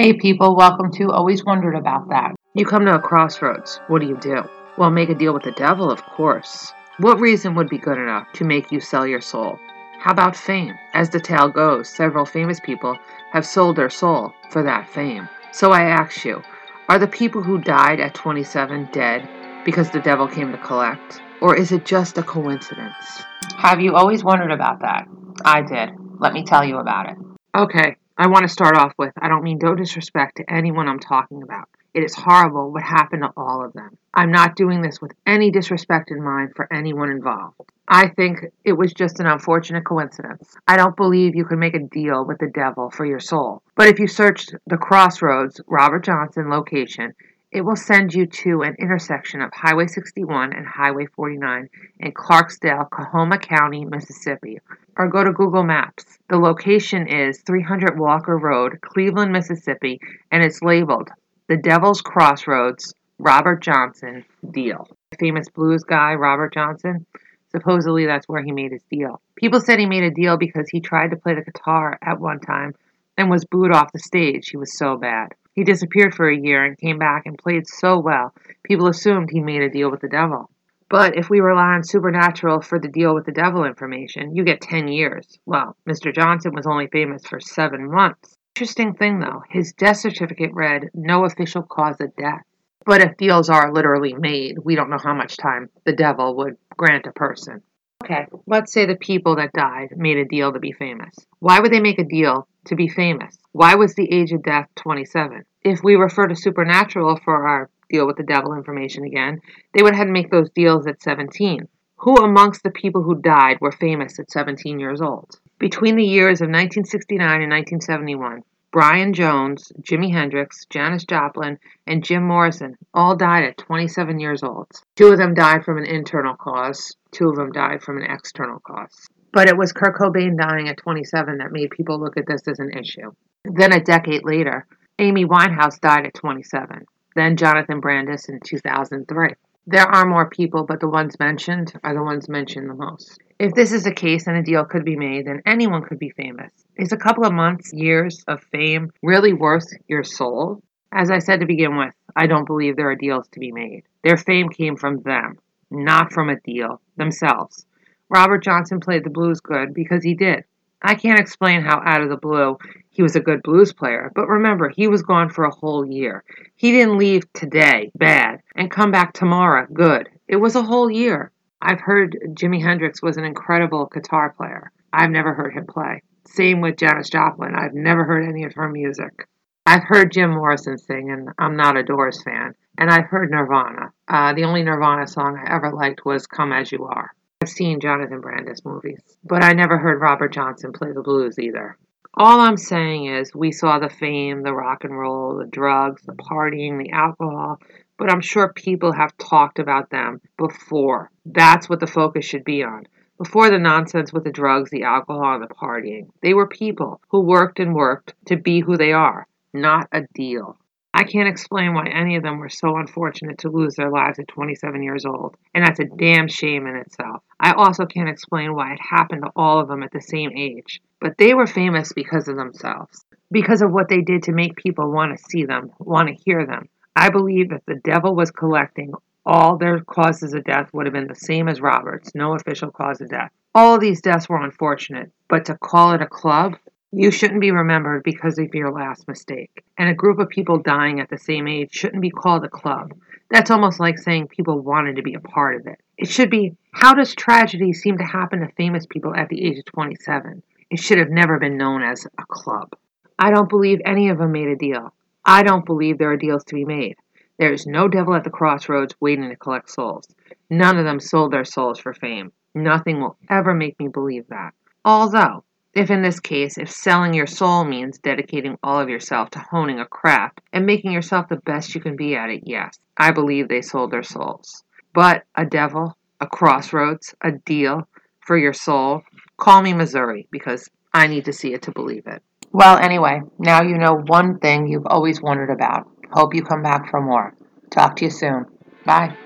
Hey people, welcome to Always Wondered About That. You come to a crossroads. What do you do? Well, make a deal with the devil, of course. What reason would be good enough to make you sell your soul? How about fame? As the tale goes, several famous people have sold their soul for that fame. So I ask you, are the people who died at 27 dead because the devil came to collect? Or is it just a coincidence? Have you always wondered about that? I did. Let me tell you about it. Okay, I want to start off with I don't mean no disrespect to anyone I'm talking about. It is horrible what happened to all of them. I'm not doing this with any disrespect in mind for anyone involved. I think it was just an unfortunate coincidence. I don't believe you can make a deal with the devil for your soul. But if you search the Crossroads Robert Johnson location, it will send you to an intersection of Highway 61 and Highway 49 in Clarksdale, Coahoma County, Mississippi, or go to Google Maps. The location is 300 Walker Road, Cleveland, Mississippi, and it's labeled The Devil's Crossroads Robert Johnson Deal. Famous blues guy, Robert Johnson. Supposedly that's where he made his deal. People said he made a deal because he tried to play the guitar at one time and was booed off the stage. He was so bad. He disappeared for a year and came back and played so well, people assumed he made a deal with the devil. But if we rely on supernatural for the deal with the devil information, you get 10 years. Well, Mr. Johnson was only famous for seven months. Interesting thing though, his death certificate read no official cause of death. But if deals are literally made, we don't know how much time the devil would grant a person. Okay, let's say the people that died made a deal to be famous. Why would they make a deal to be famous? Why was the age of death 27? If we refer to supernatural for our deal with the devil information again, they would have to make those deals at 17. Who amongst the people who died were famous at 17 years old? Between the years of 1969 and 1971, Brian Jones, Jimi Hendrix, Janis Joplin, and Jim Morrison all died at 27 years old. Two of them died from an internal cause, two of them died from an external cause. But it was Kurt Cobain dying at 27 that made people look at this as an issue. Then a decade later, Amy Winehouse died at 27. Then Jonathan Brandis in 2003. There are more people, but the ones mentioned are the ones mentioned the most. If this is the case and a deal could be made, then anyone could be famous. Is a couple of months, years of fame really worth your soul? As I said to begin with, I don't believe there are deals to be made. Their fame came from them, not from a deal themselves. Robert Johnson played the blues good because he did. I can't explain how out of the blue he was a good blues player, but remember, he was gone for a whole year. He didn't leave today bad and come back tomorrow good. It was a whole year. I've heard Jimi Hendrix was an incredible guitar player. I've never heard him play. Same with Janis Joplin. I've never heard any of her music. I've heard Jim Morrison sing, and I'm not a Doors fan. And I've heard Nirvana. Uh, the only Nirvana song I ever liked was Come As You Are. I've seen Jonathan Brandis movies, but I never heard Robert Johnson play the blues either. All I'm saying is we saw the fame, the rock and roll, the drugs, the partying, the alcohol, but I'm sure people have talked about them before. That's what the focus should be on. Before the nonsense with the drugs, the alcohol, and the partying, they were people who worked and worked to be who they are, not a deal. I can't explain why any of them were so unfortunate to lose their lives at 27 years old, and that's a damn shame in itself. I also can't explain why it happened to all of them at the same age, but they were famous because of themselves, because of what they did to make people want to see them, want to hear them. I believe if the devil was collecting, all their causes of death would have been the same as Robert's, no official cause of death. All of these deaths were unfortunate, but to call it a club, you shouldn't be remembered because of your last mistake. And a group of people dying at the same age shouldn't be called a club. That's almost like saying people wanted to be a part of it. It should be how does tragedy seem to happen to famous people at the age of 27? It should have never been known as a club. I don't believe any of them made a deal. I don't believe there are deals to be made. There is no devil at the crossroads waiting to collect souls. None of them sold their souls for fame. Nothing will ever make me believe that. Although, if in this case, if selling your soul means dedicating all of yourself to honing a craft and making yourself the best you can be at it, yes, I believe they sold their souls. But a devil, a crossroads, a deal for your soul, call me Missouri because I need to see it to believe it. Well, anyway, now you know one thing you've always wondered about. Hope you come back for more. Talk to you soon. Bye.